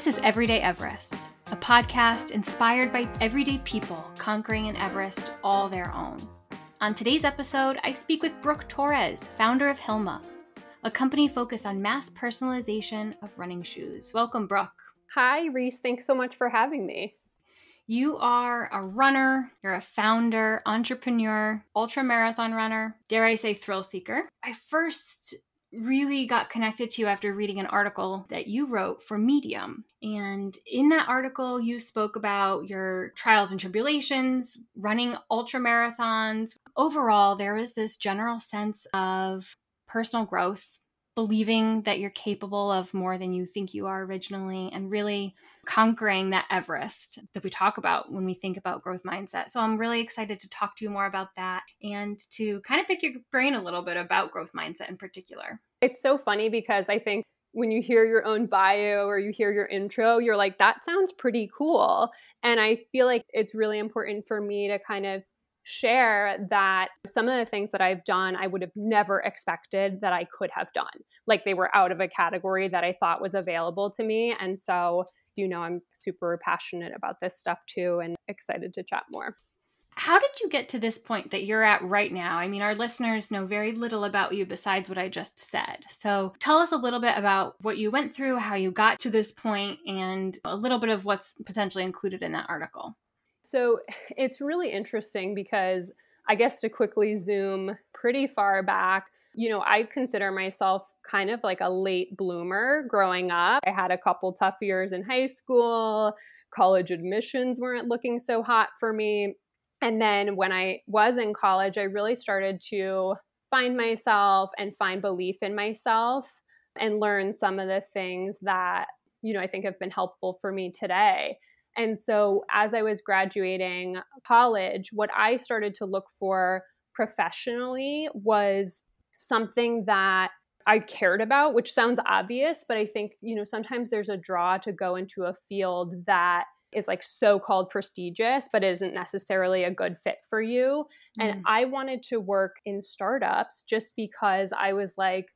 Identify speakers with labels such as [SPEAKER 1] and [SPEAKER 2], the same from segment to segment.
[SPEAKER 1] This is Everyday Everest, a podcast inspired by everyday people conquering an Everest all their own. On today's episode, I speak with Brooke Torres, founder of Hilma, a company focused on mass personalization of running shoes. Welcome, Brooke.
[SPEAKER 2] Hi, Reese. Thanks so much for having me.
[SPEAKER 1] You are a runner, you're a founder, entrepreneur, ultra marathon runner, dare I say thrill seeker. I first really got connected to you after reading an article that you wrote for Medium. And in that article, you spoke about your trials and tribulations, running ultra marathons. Overall, there was this general sense of personal growth, believing that you're capable of more than you think you are originally, and really conquering that Everest that we talk about when we think about growth mindset. So I'm really excited to talk to you more about that and to kind of pick your brain a little bit about growth mindset in particular.
[SPEAKER 2] It's so funny because I think when you hear your own bio or you hear your intro, you're like, that sounds pretty cool. And I feel like it's really important for me to kind of share that some of the things that I've done, I would have never expected that I could have done. Like they were out of a category that I thought was available to me. And so, you know, I'm super passionate about this stuff too and excited to chat more.
[SPEAKER 1] How did you get to this point that you're at right now? I mean, our listeners know very little about you besides what I just said. So tell us a little bit about what you went through, how you got to this point, and a little bit of what's potentially included in that article.
[SPEAKER 2] So it's really interesting because I guess to quickly zoom pretty far back, you know, I consider myself kind of like a late bloomer growing up. I had a couple tough years in high school. College admissions weren't looking so hot for me. And then when I was in college, I really started to find myself and find belief in myself and learn some of the things that, you know, I think have been helpful for me today. And so as I was graduating college, what I started to look for professionally was something that I cared about, which sounds obvious, but I think, you know, sometimes there's a draw to go into a field that is like so called prestigious, but isn't necessarily a good fit for you. Mm. And I wanted to work in startups just because I was like,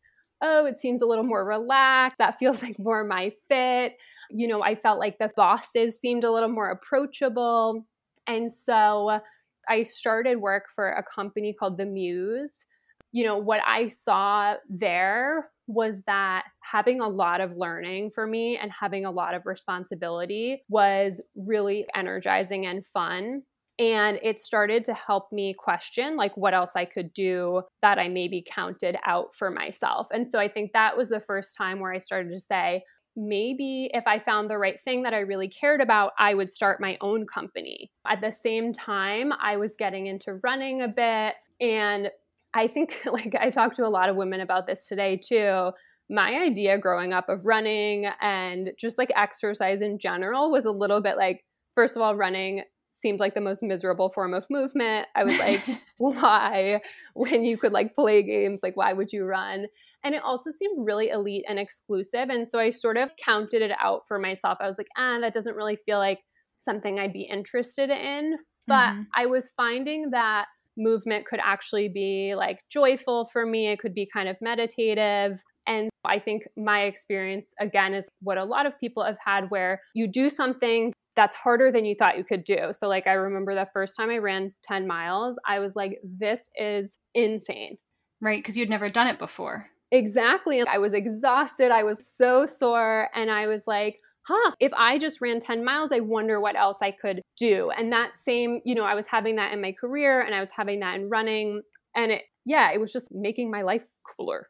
[SPEAKER 2] oh, it seems a little more relaxed. That feels like more my fit. You know, I felt like the bosses seemed a little more approachable. And so I started work for a company called The Muse. You know, what I saw there was that having a lot of learning for me and having a lot of responsibility was really energizing and fun. And it started to help me question like what else I could do that I maybe counted out for myself. And so I think that was the first time where I started to say, maybe if I found the right thing that I really cared about, I would start my own company. At the same time, I was getting into running a bit. And I think, like, I talked to a lot of women about this today too. My idea growing up of running and just like exercise in general was a little bit like, first of all, running seemed like the most miserable form of movement. I was like, why? When you could like play games, like, why would you run? And it also seemed really elite and exclusive. And so I sort of counted it out for myself. I was like, ah, that doesn't really feel like something I'd be interested in. But mm-hmm. I was finding that movement could actually be like joyful for me. It could be kind of meditative. And I think my experience, again, is what a lot of people have had where you do something that's harder than you thought you could do. So, like, I remember the first time I ran 10 miles, I was like, this is insane.
[SPEAKER 1] Right. Because you'd never done it before.
[SPEAKER 2] Exactly. I was exhausted. I was so sore. And I was like, huh, if I just ran 10 miles, I wonder what else I could do. And that same, you know, I was having that in my career and I was having that in running. And it, yeah, it was just making my life cooler.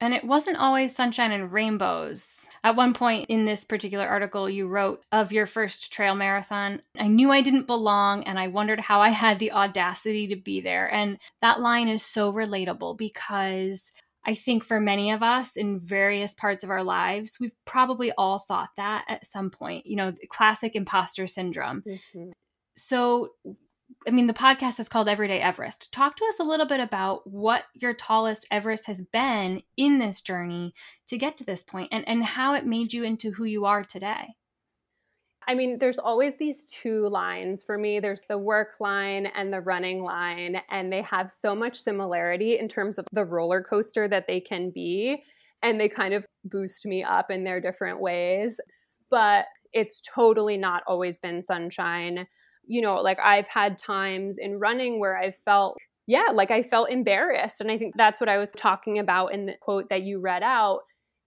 [SPEAKER 1] And it wasn't always sunshine and rainbows. At one point in this particular article, you wrote of your first trail marathon, I knew I didn't belong and I wondered how I had the audacity to be there. And that line is so relatable because I think for many of us in various parts of our lives, we've probably all thought that at some point, you know, classic imposter syndrome. Mm-hmm. So, I mean, the podcast is called Everyday Everest. Talk to us a little bit about what your tallest Everest has been in this journey to get to this point and, and how it made you into who you are today.
[SPEAKER 2] I mean, there's always these two lines for me there's the work line and the running line, and they have so much similarity in terms of the roller coaster that they can be. And they kind of boost me up in their different ways. but it's totally not always been sunshine. You know, like I've had times in running where I felt yeah, like I felt embarrassed. And I think that's what I was talking about in the quote that you read out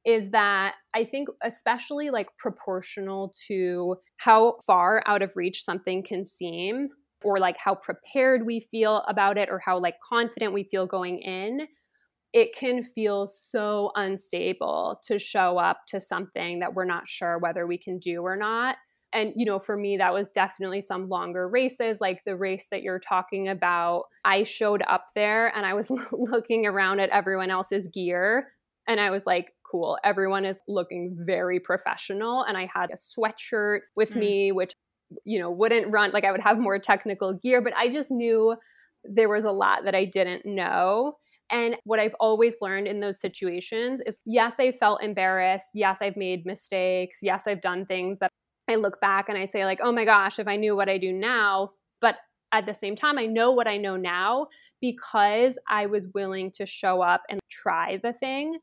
[SPEAKER 2] is that I think, especially like proportional to how far out of reach something can seem, or like how prepared we feel about it, or how like confident we feel going in, it can feel so unstable to show up to something that we're not sure whether we can do or not. And, you know, for me, that was definitely some longer races, like the race that you're talking about. I showed up there and I was looking around at everyone else's gear and I was like, cool. Everyone is looking very professional. And I had a sweatshirt with mm. me, which, you know, wouldn't run, like I would have more technical gear, but I just knew there was a lot that I didn't know. And what I've always learned in those situations is yes, I felt embarrassed. Yes, I've made mistakes. Yes, I've done things that I look back and I say, like, oh my gosh, if I knew what I do now. But at the same time, I know what I know now because I was willing to show up and try the thing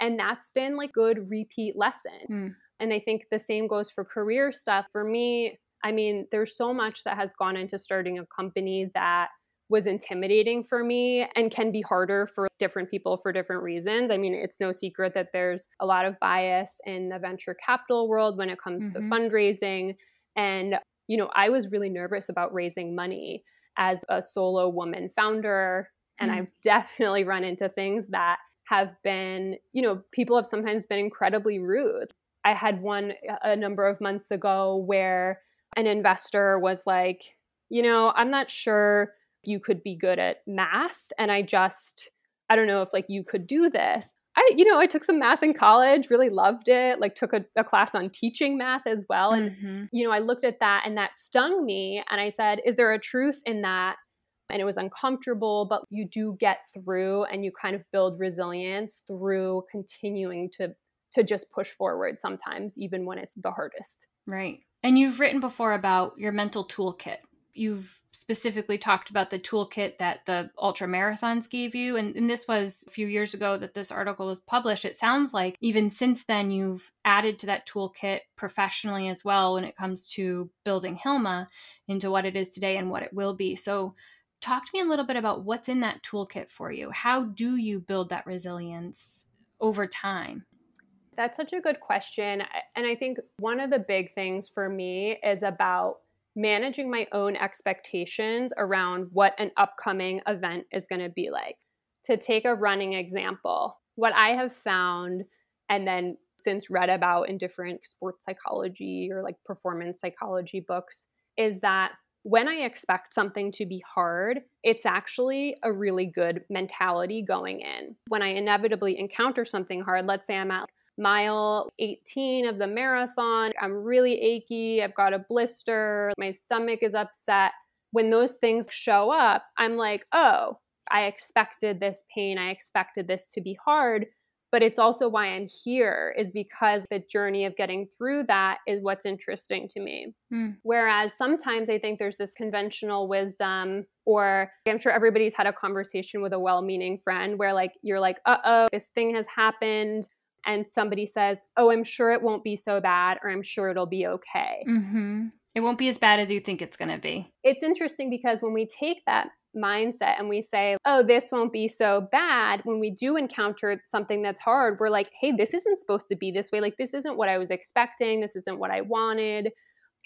[SPEAKER 2] and that's been like good repeat lesson. Mm. And I think the same goes for career stuff. For me, I mean, there's so much that has gone into starting a company that was intimidating for me and can be harder for different people for different reasons. I mean, it's no secret that there's a lot of bias in the venture capital world when it comes mm-hmm. to fundraising. And, you know, I was really nervous about raising money as a solo woman founder. And mm. I've definitely run into things that have been, you know, people have sometimes been incredibly rude. I had one a number of months ago where an investor was like, you know, I'm not sure you could be good at math. And I just, I don't know if like you could do this. I, you know, I took some math in college, really loved it, like took a, a class on teaching math as well. And, mm-hmm. you know, I looked at that and that stung me. And I said, is there a truth in that? and it was uncomfortable, but you do get through and you kind of build resilience through continuing to to just push forward sometimes even when it's the hardest.
[SPEAKER 1] Right. And you've written before about your mental toolkit. You've specifically talked about the toolkit that the ultra marathons gave you. And, and, this was a few years ago that this article was published. It sounds like even since then, you've added to that toolkit professionally as well when it comes to building Hilma into what it is today and what it will be. So, talk to me a little bit about what's in that toolkit for you. How do you build that resilience over time?
[SPEAKER 2] That's such a good question. And I think one of the big things for me is about managing my own expectations around what an upcoming event is going to be like. To take a running example, what I have found and then since read about in different sports psychology or like performance psychology books is that when I expect something to be hard, it's actually a really good mentality going in. When I inevitably encounter something hard, let's say I'm at mile 18 of the marathon, I'm really achy, I've got a blister, my stomach is upset. When those things show up, I'm like, oh, I expected this pain, I expected this to be hard but it's also why I'm here is because the journey of getting through that is what's interesting to me. Mm. Whereas sometimes I think there's this conventional wisdom, or I'm sure everybody's had a conversation with a well meaning friend where, like, you're like, uh oh, this thing has happened. And somebody says, oh, I'm sure it won't be so bad, or I'm sure it'll be okay.
[SPEAKER 1] Mm-hmm. It won't be as bad as you think it's going to be.
[SPEAKER 2] It's interesting because when we take that mindset and we say, oh, this won't be so bad, when we do encounter something that's hard, we're like, hey, this isn't supposed to be this way. Like, this isn't what I was expecting. This isn't what I wanted.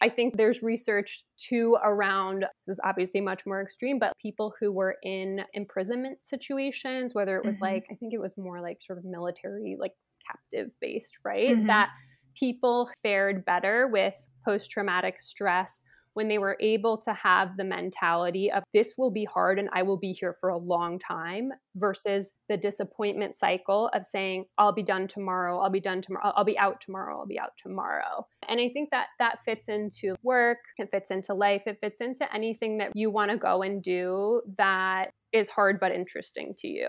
[SPEAKER 2] I think there's research too around this is obviously much more extreme, but people who were in imprisonment situations, whether it was mm-hmm. like, I think it was more like sort of military, like captive based, right? Mm-hmm. That people fared better with post traumatic stress when they were able to have the mentality of this will be hard and I will be here for a long time versus the disappointment cycle of saying I'll be done tomorrow, I'll be done tomorrow, I'll be out tomorrow, I'll be out tomorrow. And I think that that fits into work, it fits into life, it fits into anything that you want to go and do that is hard but interesting to you.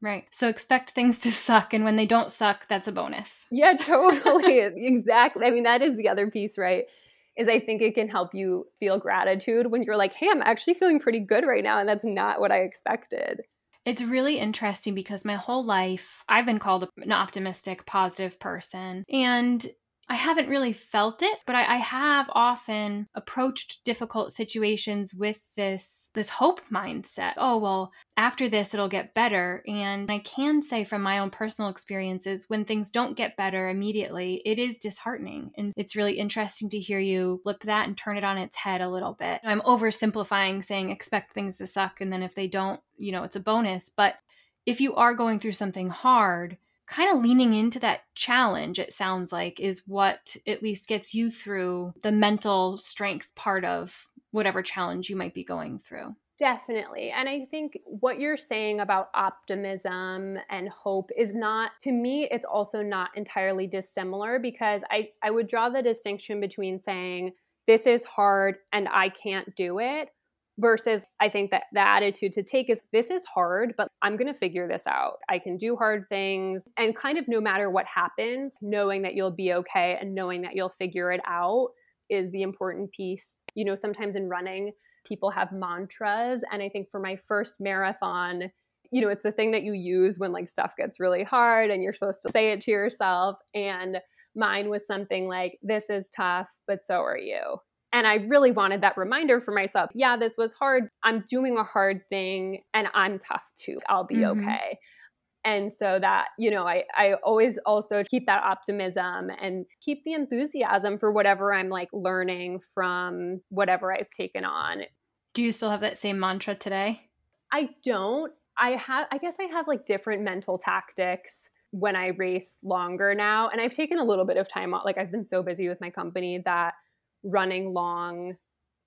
[SPEAKER 1] Right. So expect things to suck. And when they don't suck, that's a bonus.
[SPEAKER 2] Yeah, totally. exactly. I mean, that is the other piece, right? is I think it can help you feel gratitude when you're like, hey, I'm actually feeling pretty good right now. And that's not what I expected.
[SPEAKER 1] It's really interesting because my whole life I've been called an optimistic, positive person. And I haven't really felt it, but I, I, have often approached difficult situations with this this hope mindset. Oh well, after this it'll get better. And I can say from my own personal experiences, when things don't get better immediately, it is disheartening. And it's really interesting to hear you flip that and turn it on its head a little bit. I'm oversimplifying saying expect things to suck, and then if they don't, you know, it's a bonus. But if you are going through something hard, kind of leaning into that challenge, it sounds like, is what at least gets you through the mental strength part of whatever challenge you might be going through.
[SPEAKER 2] Definitely. And I think what you're saying about optimism and hope is not, to me, it's also not entirely dissimilar because I, I would draw the distinction between saying, this is hard and I can't do it versus I think that the attitude to take is this is hard, but I'm going to figure this out. I can do hard things and kind of no matter what happens, knowing that you'll be okay and knowing that you'll figure it out is the important piece. You know, sometimes in running, people have mantras. And I think for my first marathon, you know, it's the thing that you use when like stuff gets really hard and you're supposed to say it to yourself. And mine was something like, this is tough, but so are you. And I really wanted that reminder for myself. Yeah, this was hard. I'm doing a hard thing and I'm tough too. I'll be mm-hmm. okay. And so that, you know, I, I always also keep that optimism and keep the enthusiasm for whatever I'm like learning from whatever I've taken on.
[SPEAKER 1] Do you still have that same mantra today?
[SPEAKER 2] I don't. I have, I guess I have like different mental tactics when I race longer now. And I've taken a little bit of time off. Like I've been so busy with my company that running long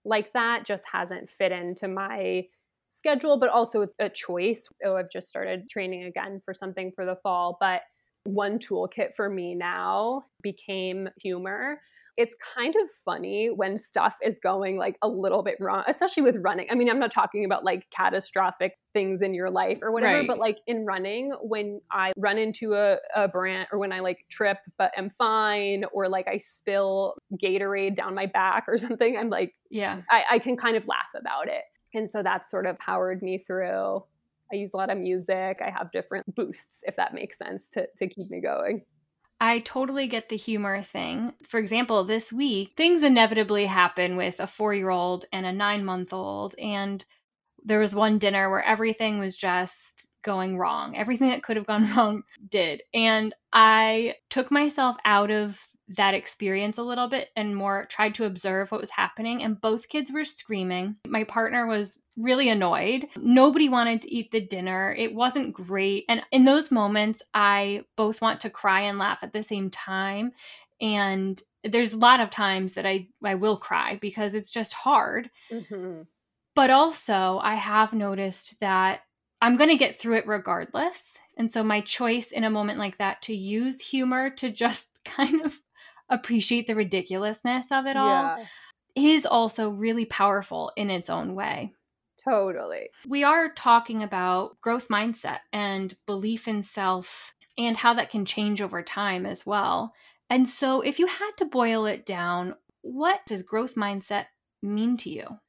[SPEAKER 2] like that just hasn't fit into my schedule, but also it's a choice. Oh, I've just started training again for something for the fall. But one toolkit for me now became humor it's kind of funny when stuff is going like a little bit wrong, especially with running. I mean, I'm not talking about like catastrophic things in your life or whatever, right. but like in running, when I run into a, a brand or when I like trip but am fine, or like I spill Gatorade down my back or something, I'm like,
[SPEAKER 1] yeah,
[SPEAKER 2] I, I can kind of laugh about it. And so that sort of powered me through. I use a lot of music. I have different boosts, if that makes sense, to, to keep me going.
[SPEAKER 1] I totally get the humor thing. For example, this week, things inevitably happen with a four year old and a nine month old. And there was one dinner where everything was just going wrong. Everything that could have gone wrong did. And I took myself out of that experience a little bit and more tried to observe what was happening. And both kids were screaming. My partner was really annoyed. Nobody wanted to eat the dinner. It wasn't great. And in those moments, I both want to cry and laugh at the same time. And there's a lot of times that I, I will cry because it's just hard. Mm-hmm. But also, I have noticed that I'm going to get through it regardless. And so, my choice in a moment like that to use humor to just kind of appreciate the ridiculousness of it all yeah. is also really powerful in its own way.
[SPEAKER 2] Totally.
[SPEAKER 1] We are talking about growth mindset and belief in self and how that can change over time as well. And so, if you had to boil it down, what does growth mindset mean to you?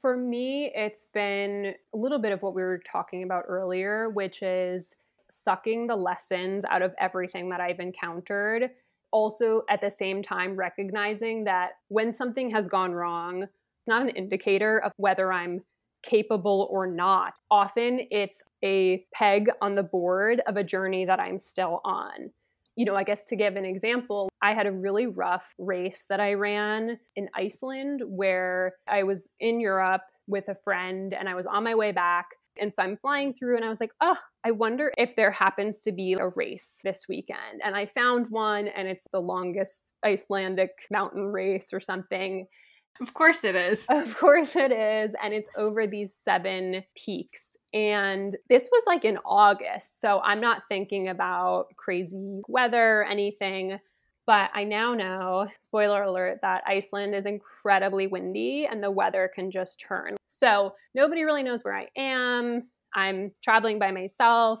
[SPEAKER 2] For me, it's been a little bit of what we were talking about earlier, which is sucking the lessons out of everything that I've encountered. Also, at the same time, recognizing that when something has gone wrong, it's not an indicator of whether I'm capable or not. Often it's a peg on the board of a journey that I'm still on. You know, I guess to give an example, I had a really rough race that I ran in Iceland where I was in Europe with a friend and I was on my way back. And so I'm flying through and I was like, oh, I wonder if there happens to be a race this weekend. And I found one and it's the longest Icelandic mountain race or something.
[SPEAKER 1] Of course it is.
[SPEAKER 2] Of course it is. And it's over these seven peaks. And this was like in August. So I'm not thinking about crazy weather or anything. But I now know, spoiler alert, that Iceland is incredibly windy and the weather can just turn. So nobody really knows where I am. I'm traveling by myself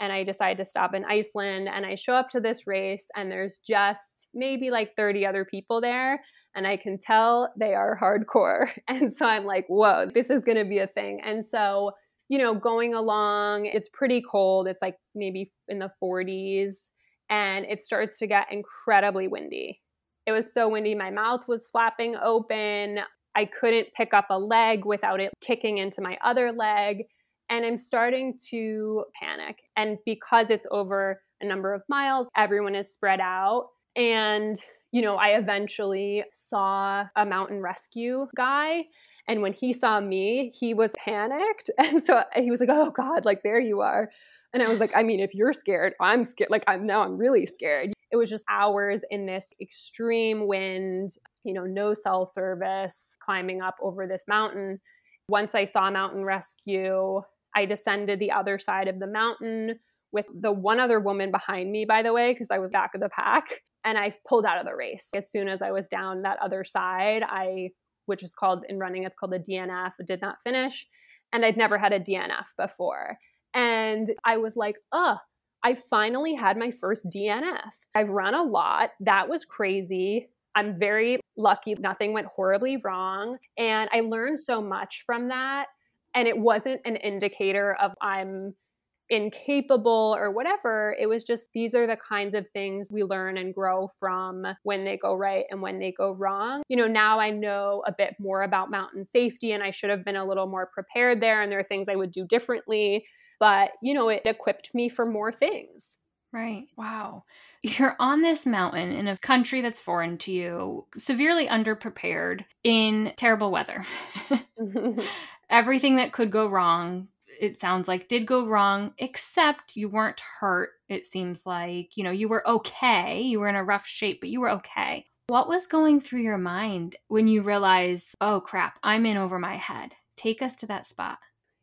[SPEAKER 2] and I decide to stop in Iceland and I show up to this race and there's just maybe like 30 other people there and I can tell they are hardcore. And so I'm like, whoa, this is going to be a thing. And so, you know, going along, it's pretty cold. It's like maybe in the 40s and it starts to get incredibly windy. It was so windy. My mouth was flapping open. I couldn't pick up a leg without it kicking into my other leg. And I'm starting to panic. And because it's over a number of miles, everyone is spread out. And, you know, I eventually saw a mountain rescue guy. And when he saw me, he was panicked. And so he was like, oh God, like there you are. And I was like, I mean, if you're scared, I'm scared. Like I'm now I'm really scared. It was just hours in this extreme wind, you know, no cell service, climbing up over this mountain. Once I saw mountain rescue, I descended the other side of the mountain with the one other woman behind me, by the way, because I was back of the pack. And I pulled out of the race. As soon as I was down that other side, I, which is called in running, it's called a DNF, did not finish. And I'd never had a DNF before. And I was like, oh, I finally had my first DNF. I've run a lot. That was crazy. I'm very lucky. Nothing went horribly wrong. And I learned so much from that. And it wasn't an indicator of I'm incapable or whatever. It was just these are the kinds of things we learn and grow from when they go right and when they go wrong. You know, now I know a bit more about mountain safety and I should have been a little more prepared there. And there are things I would do differently but you know, it equipped me for more things.
[SPEAKER 1] Right. Wow. You're on this mountain in a country that's foreign to you, severely underprepared in terrible weather. Everything that could go wrong, it sounds like, did go wrong, except you weren't hurt. It seems like, you know, you were okay. You were in a rough shape, but you were okay. What was going through your mind when you realized, oh crap, I'm in over my head? Take us to that spot.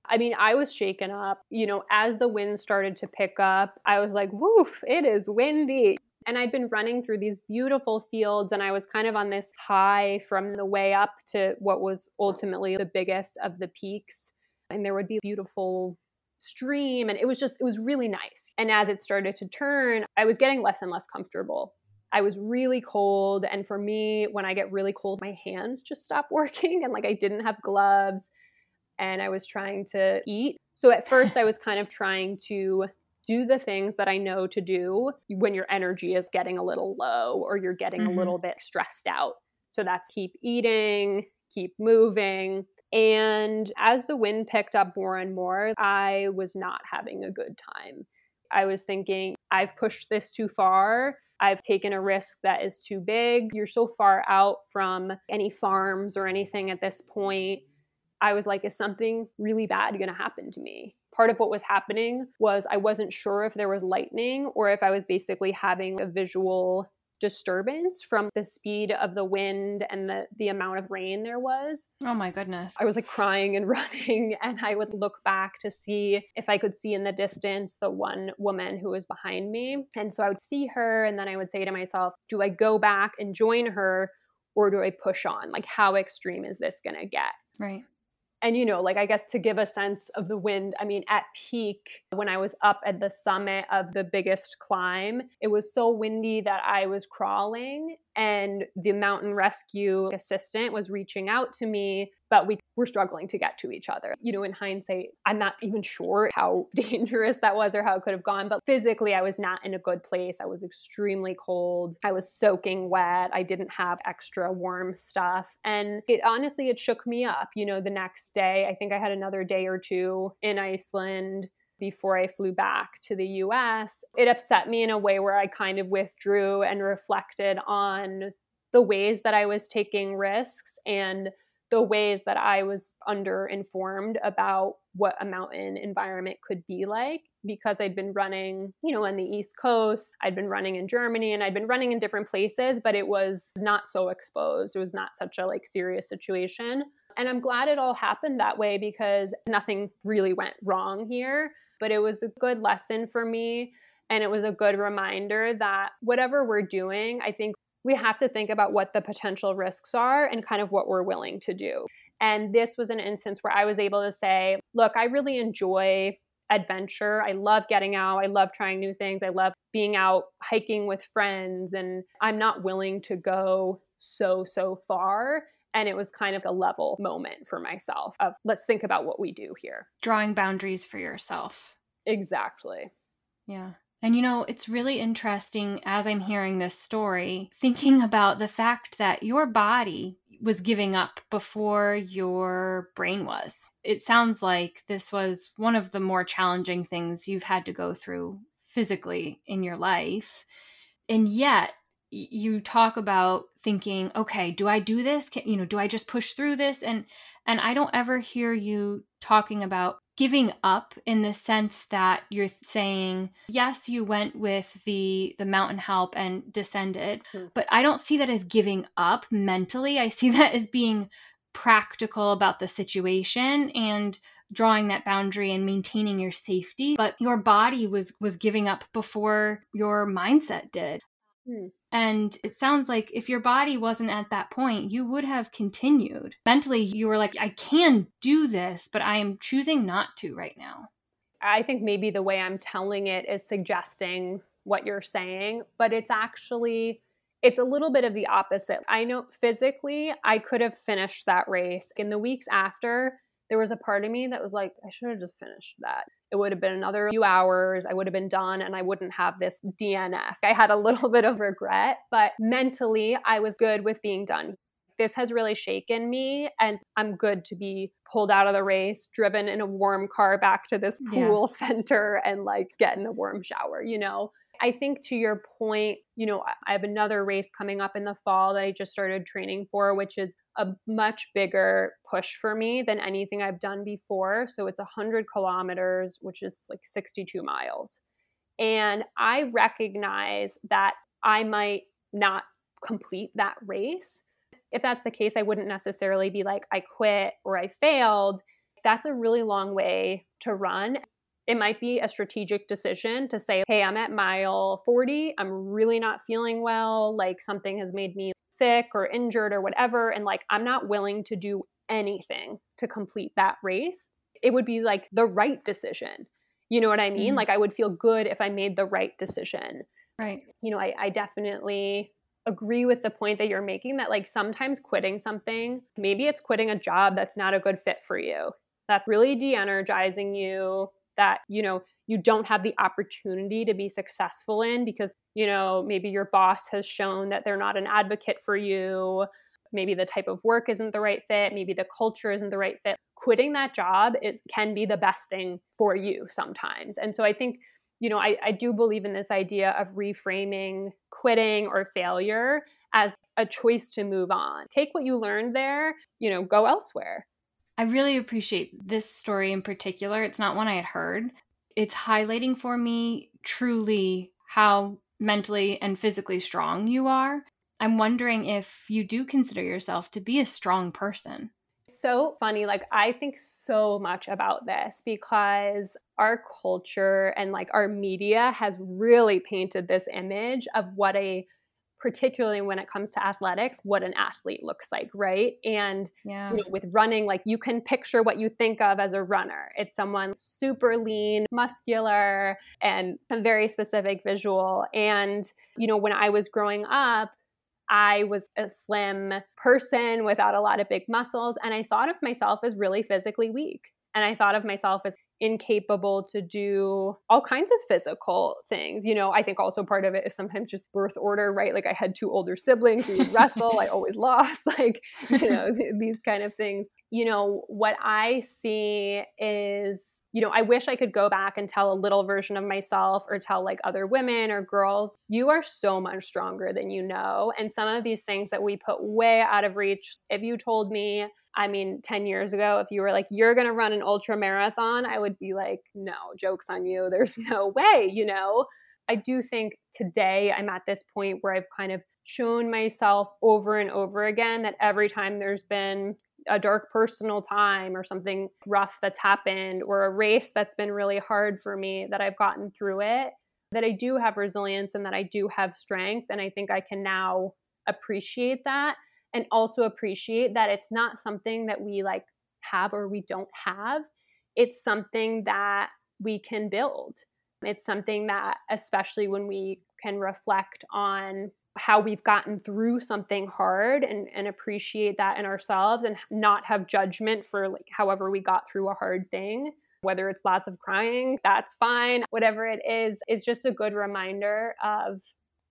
[SPEAKER 2] I mean, I was shaken up. You know, as the wind started to pick up, I was like, woof, it is windy. And I'd been running through these beautiful fields, and I was kind of on this high from the way up to what was ultimately the biggest of the peaks. And there would be a beautiful stream, and it was just, it was really nice. And as it started to turn, I was getting less and less comfortable. I was really cold. And for me, when I get really cold, my hands just stop working. And like I didn't have gloves and I was trying to eat. So at first, I was kind of trying to do the things that I know to do when your energy is getting a little low or you're getting mm-hmm. a little bit stressed out. So that's keep eating, keep moving. And as the wind picked up more and more, I was not having a good time. I was thinking, I've pushed this too far. I've taken a risk that is too big. You're so far out from any farms or anything at this point. I was like, is something really bad going to happen to me? Part of what was happening was I wasn't sure if there was lightning or if I was basically having a visual disturbance from the speed of the wind and the the amount of rain there was.
[SPEAKER 1] Oh my goodness.
[SPEAKER 2] I was like crying and running and I would look back to see if I could see in the distance the one woman who was behind me. And so I would see her and then I would say to myself, do I go back and join her or do I push on? Like how extreme is this going to get?
[SPEAKER 1] Right
[SPEAKER 2] and you know like i guess to give a sense of the wind i mean at peak when i was up at the summit of the biggest climb it was so windy that i was crawling and the mountain rescue assistant was reaching out to me but we were struggling to get to each other. You know in hindsight i'm not even sure how dangerous that was or how it could have gone but physically i was not in a good place. I was extremely cold. I was soaking wet. I didn't have extra warm stuff. And it honestly it shook me up you know the next day. I think i had another day or two in iceland before I flew back to the US, it upset me in a way where I kind of withdrew and reflected on the ways that I was taking risks and the ways that I was under informed about what a mountain environment could be like because I'd been running, you know, on the East Coast, I'd been running in Germany and I'd been running in different places, but it was not so exposed. It was not such a like serious situation. And I'm glad it all happened that way because nothing really went wrong here but it was a good lesson for me. And it was a good reminder that whatever we're doing, I think we have to think about what the potential risks are and kind of what we're willing to do. And this was an instance where I was able to say, look, I really enjoy adventure. I love getting out. I love trying new things. I love being out hiking with friends. And I'm not willing to go so, so far. And it was kind of a level moment for myself of let's think about what we do here.
[SPEAKER 1] Drawing boundaries for yourself.
[SPEAKER 2] Exactly.
[SPEAKER 1] Yeah. And you know, it's really interesting as I'm hearing this story, thinking about the fact that your body was giving up before your brain was. It sounds like this was one of the more challenging things you've had to go through physically in your life. And yet, you talk about thinking, okay, do I do this? Can, you know, do I just push through this? And and I don't ever hear you talking about giving up in the sense that you're saying yes you went with the the mountain help and descended mm-hmm. but i don't see that as giving up mentally i see that as being practical about the situation and drawing that boundary and maintaining your safety but your body was was giving up before your mindset did mm. And it sounds like if your body wasn't at that point, you would have continued. Mentally, you were like, I can do this, but I am choosing not to right now.
[SPEAKER 2] I think maybe the way I'm telling it is suggesting what you're saying, but it's actually it's a little bit of the opposite. I know physically I could have finished that race. In the weeks after, there was a part of me that was like, I should have just finished that. It would have been another few hours. I would have been done and I wouldn't have this DNF. I had a little bit of regret, but mentally, I was good with being done. This has really shaken me, and I'm good to be pulled out of the race, driven in a warm car back to this pool yeah. center, and like get in a warm shower, you know? I think to your point, you know, I have another race coming up in the fall that I just started training for, which is a much bigger push for me than anything I've done before. So it's 100 kilometers, which is like 62 miles. And I recognize that I might not complete that race. If that's the case, I wouldn't necessarily be like, I quit or I failed. That's a really long way to run. It might be a strategic decision to say, hey, I'm at mile 40. I'm really not feeling well. Like something has made me sick or injured or whatever. And like, I'm not willing to do anything to complete that race. It would be like the right decision. You know what I mean? Mm-hmm. Like, I would feel good if I made the right decision.
[SPEAKER 1] Right.
[SPEAKER 2] You know, I, I definitely agree with the point that you're making that like sometimes quitting something, maybe it's quitting a job that's not a good fit for you. That's really de energizing you that, you know, you don't have the opportunity to be successful in because, you know, maybe your boss has shown that they're not an advocate for you. Maybe the type of work isn't the right fit. Maybe the culture isn't the right fit. Quitting that job is can be the best thing for you sometimes. And so I think, you know, I, I do believe in this idea of reframing quitting or failure as a choice to move on. Take what you learned there, you know, go elsewhere.
[SPEAKER 1] I really appreciate this story in particular. It's not one I had heard. It's highlighting for me truly how mentally and physically strong you are. I'm wondering if you do consider yourself to be a strong person.
[SPEAKER 2] So funny. Like, I think so much about this because our culture and like our media has really painted this image of what a particularly when it comes to athletics, what an athlete looks like, right? And yeah. you know, with running, like you can picture what you think of as a runner. It's someone super lean, muscular, and a very specific visual. And, you know, when I was growing up, I was a slim person without a lot of big muscles, and I thought of myself as really physically weak. And I thought of myself as incapable to do all kinds of physical things. You know, I think also part of it is sometimes just birth order, right? Like I had two older siblings, we would wrestle, I always lost, like, you know, these kind of things. You know, what I see is, you know, I wish I could go back and tell a little version of myself or tell like other women or girls, you are so much stronger than you know. And some of these things that we put way out of reach, if you told me I mean, 10 years ago, if you were like, you're going to run an ultra marathon, I would be like, no, joke's on you. There's no way, you know? I do think today I'm at this point where I've kind of shown myself over and over again that every time there's been a dark personal time or something rough that's happened or a race that's been really hard for me, that I've gotten through it, that I do have resilience and that I do have strength. And I think I can now appreciate that and also appreciate that it's not something that we like have or we don't have. It's something that we can build. It's something that, especially when we can reflect on how we've gotten through something hard and, and appreciate that in ourselves and not have judgment for like however we got through a hard thing whether it's lots of crying, that's fine. Whatever it is, it's just a good reminder of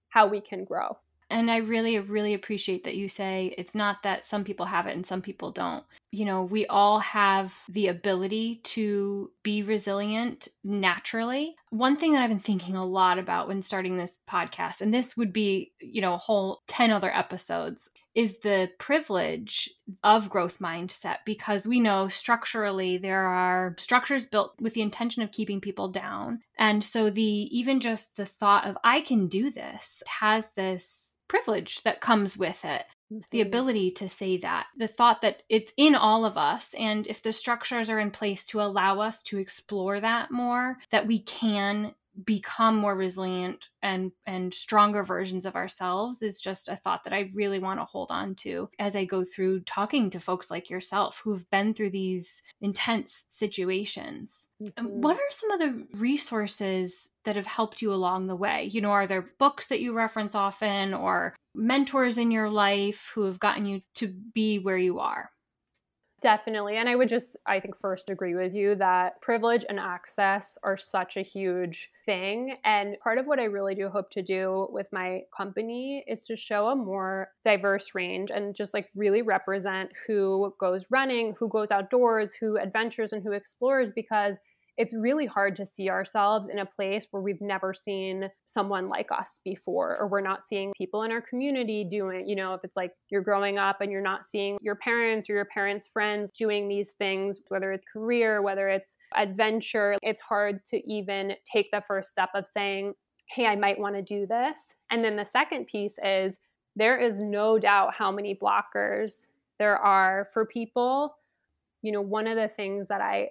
[SPEAKER 2] how we can grow.
[SPEAKER 1] And I really, really appreciate that you say it's not that some people have it and some people don't. You know, we all have the ability to be resilient naturally. One thing that I've been thinking a lot about when starting this podcast, and this would be, you know, a whole 10 other episodes, is the privilege of growth mindset because we know structurally there are structures built with the intention of keeping people down. And so the even just the thought of I can do this has this privilege that comes with it the mm-hmm. ability to say that the thought that it's in all of us and if the structures are in place to allow us to explore that more that we can become more resilient and and stronger versions of ourselves is just a thought that I really want to hold on to as I go through talking to folks like yourself who've been through these intense situations. Mm-hmm. What are some of the resources that have helped you along the way? You know, are there books that you reference often or mentors in your life who have gotten you to be where you are?
[SPEAKER 2] Definitely. And I would just, I think, first agree with you that privilege and access are such a huge thing. And part of what I really do hope to do with my company is to show a more diverse range and just like really represent who goes running, who goes outdoors, who adventures, and who explores because it's really hard to see ourselves in a place where we've never seen someone like us before or we're not seeing people in our community doing you know if it's like you're growing up and you're not seeing your parents or your parents friends doing these things whether it's career whether it's adventure it's hard to even take the first step of saying hey i might want to do this. And then the second piece is there is no doubt how many blockers there are for people. You know one of the things that i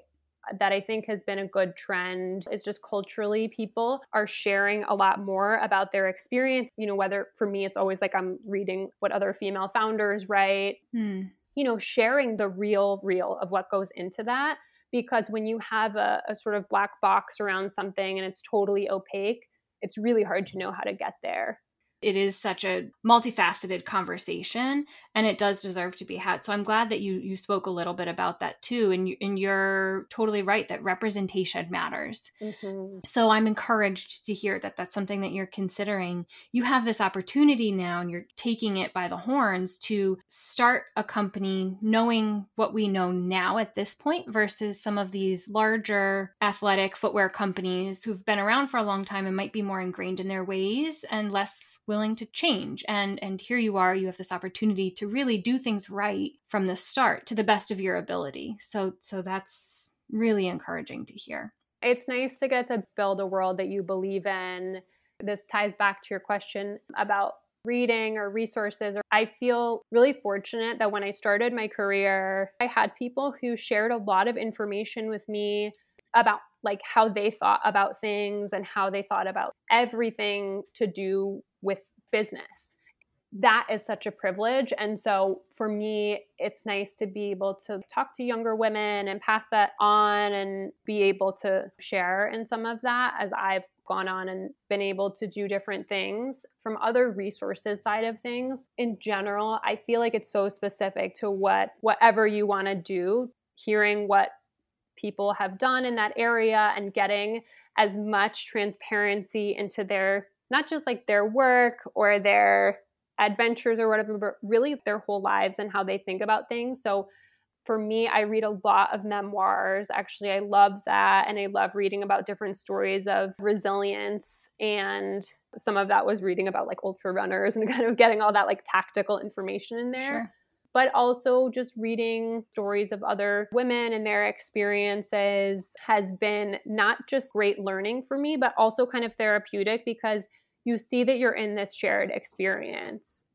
[SPEAKER 2] that I think has been a good trend is just culturally people are sharing a lot more about their experience. You know, whether for me, it's always like I'm reading what other female founders write, hmm. you know, sharing the real, real of what goes into that. Because when you have a, a sort of black box around something and it's totally opaque, it's really hard to know how to get there
[SPEAKER 1] it is such a multifaceted conversation and it does deserve to be had. So i'm glad that you you spoke a little bit about that too and, you, and you're totally right that representation matters. Mm-hmm. so i'm encouraged to hear that that's something that you're considering. You have this opportunity now and you're taking it by the horns to start a company knowing what we know now at this point versus some of these larger athletic footwear companies who've been around for a long time and might be more ingrained in their ways and less willing to change. And and here you are you have this opportunity to really do things right from the start to the best of your ability. So so that's really encouraging to hear.
[SPEAKER 2] It's nice to get to build a world that you believe in. This ties back to your question about reading or resources. I feel really fortunate that when I started my career, I had people who shared a lot of information with me about like how they thought about things and how they thought about everything to do with business. That is such a privilege. And so for me, it's nice to be able to talk to younger women and pass that on and be able to share in some of that as I've gone on and been able to do different things from other resources side of things in general i feel like it's so specific to what whatever you want to do hearing what people have done in that area and getting as much transparency into their not just like their work or their adventures or whatever, but really their whole lives and how they think about things. So for me, I read a lot of memoirs. Actually, I love that. And I love reading about different stories of resilience. And some of that was reading about like ultra runners and kind of getting all that like tactical information in there. Sure but also just reading stories of other women and their experiences has been not just great learning for me, but also kind of therapeutic because you see that you're in this shared experience.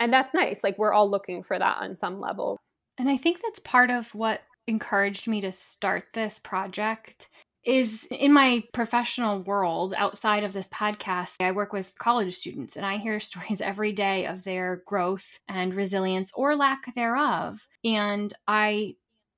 [SPEAKER 2] And that's nice. Like we're all looking for that on some level.
[SPEAKER 1] And I think that's part of what encouraged me to start this project is in my professional world outside of this podcast, I work with college students and I hear stories every day of their growth and resilience or lack thereof. And I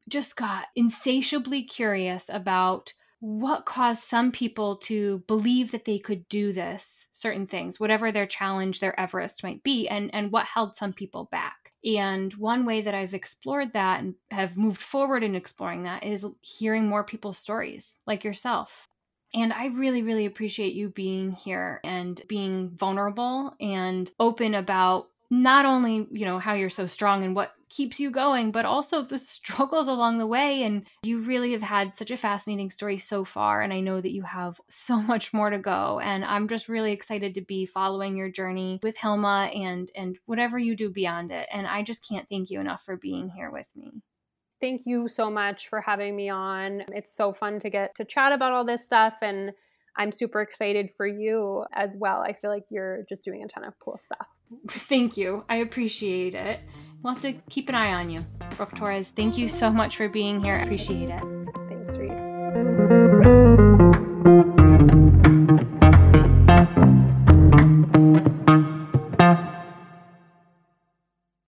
[SPEAKER 1] just got insatiably curious about what caused some people to believe that they could do this certain things whatever their challenge their everest might be and and what held some people back And one way that I've explored that and have moved forward in exploring that is hearing more people's stories, like yourself. And I really, really appreciate you being here and being vulnerable and open about not only, you know, how you're so strong and what keeps you going, but also the struggles along the way. And you really have had such a fascinating story so far. And I know that you have so much more to go. And I'm just really excited to be following your journey with helma and and whatever you do beyond it. And I just can't thank you enough for being here with me.
[SPEAKER 2] Thank you so much for having me on. It's so fun to get to chat about all this stuff and I'm super excited for you as well. I feel like you're just doing a ton of cool stuff.
[SPEAKER 1] Thank you. I appreciate it. We'll have to keep an eye on you. Brooke Torres, thank you so much for being here. I appreciate it.
[SPEAKER 2] Thanks, Reese.